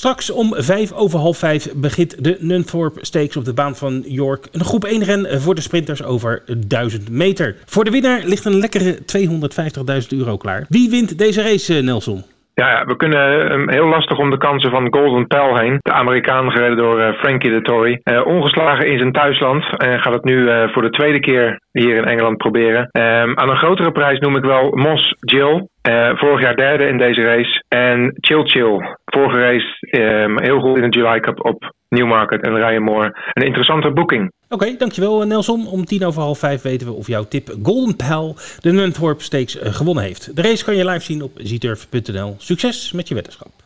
Straks om vijf over half vijf begint de Nunthorpe Stakes op de baan van York. Een groep 1 ren voor de sprinters over 1000 meter. Voor de winnaar ligt een lekkere 250.000 euro klaar. Wie wint deze race, Nelson? Ja, we kunnen um, heel lastig om de kansen van Golden Pal heen. De Amerikaan gereden door uh, Frankie de Tory. Uh, ongeslagen in zijn thuisland. En gaat het nu uh, voor de tweede keer hier in Engeland proberen. Um, aan een grotere prijs noem ik wel Moss Jill. vorig jaar derde in deze race. En Chill Chill. Vorige race um, heel goed in de July Cup op Newmarket en Ryan Moore. Een interessante boeking. Oké, dankjewel Nelson. Om tien over half vijf weten we of jouw tip Golden Pal de Nunthorpe Stakes gewonnen heeft. De race kan je live zien op zieturf.nl. Succes met je weddenschap.